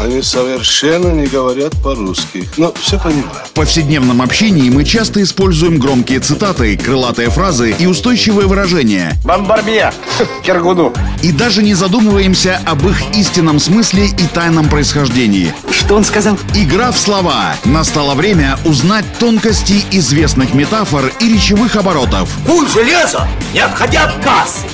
Они совершенно не говорят по-русски. Но все понимаю. В повседневном общении мы часто используем громкие цитаты, крылатые фразы и устойчивые выражения. Бомбарбье! Кергуну! И даже не задумываемся об их истинном смысле и тайном происхождении. Что он сказал? Игра в слова. Настало время узнать тонкости известных метафор и речевых оборотов. Куль железо, не отходя от кассы.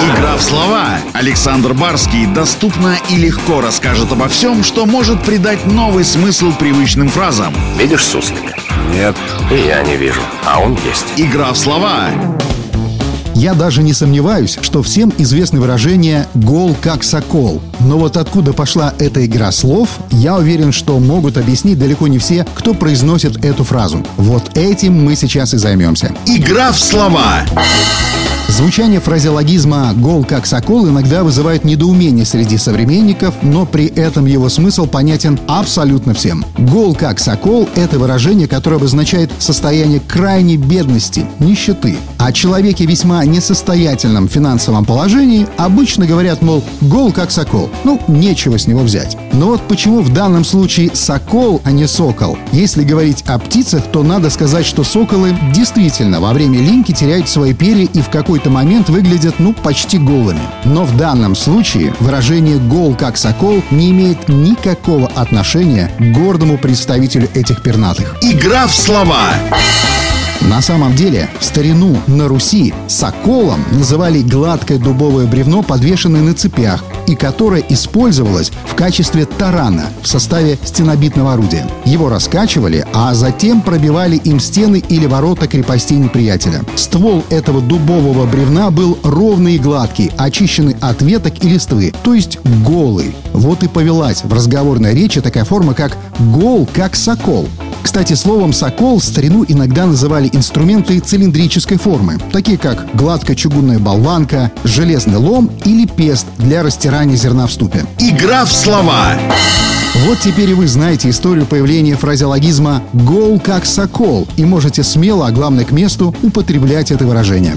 Игра в слова. Александр Барский доступно и легко расскажет обо всем, что может придать новый смысл привычным фразам. Видишь суслика? Нет. И я не вижу, а он есть. Игра в слова. Я даже не сомневаюсь, что всем известно выражение «гол как сокол». Но вот откуда пошла эта игра слов, я уверен, что могут объяснить далеко не все, кто произносит эту фразу. Вот этим мы сейчас и займемся. Игра в слова. Звучание фразеологизма «гол как сокол» иногда вызывает недоумение среди современников, но при этом его смысл понятен абсолютно всем. «Гол как сокол» — это выражение, которое обозначает состояние крайней бедности, нищеты. О человеке весьма несостоятельном финансовом положении обычно говорят, мол, «гол как сокол». Ну, нечего с него взять. Но вот почему в данном случае сокол, а не сокол? Если говорить о птицах, то надо сказать, что соколы действительно во время линьки теряют свои перья и в какой-то момент выглядят, ну, почти голыми. Но в данном случае выражение «гол как сокол» не имеет никакого отношения к гордому представителю этих пернатых. Игра в слова. На самом деле, в старину на Руси соколом называли гладкое дубовое бревно, подвешенное на цепях, и которое использовалось в качестве тарана в составе стенобитного орудия. Его раскачивали, а затем пробивали им стены или ворота крепостей неприятеля. Ствол этого дубового бревна был ровный и гладкий, очищенный от веток и листвы, то есть голый. Вот и повелась в разговорной речи такая форма, как «гол, как сокол». Кстати, словом «сокол» в старину иногда называли инструменты цилиндрической формы, такие как гладкая чугунная болванка, железный лом или пест для растирания зерна в ступе. Игра в слова. Вот теперь и вы знаете историю появления фразеологизма «гол как сокол» и можете смело, а главное к месту, употреблять это выражение.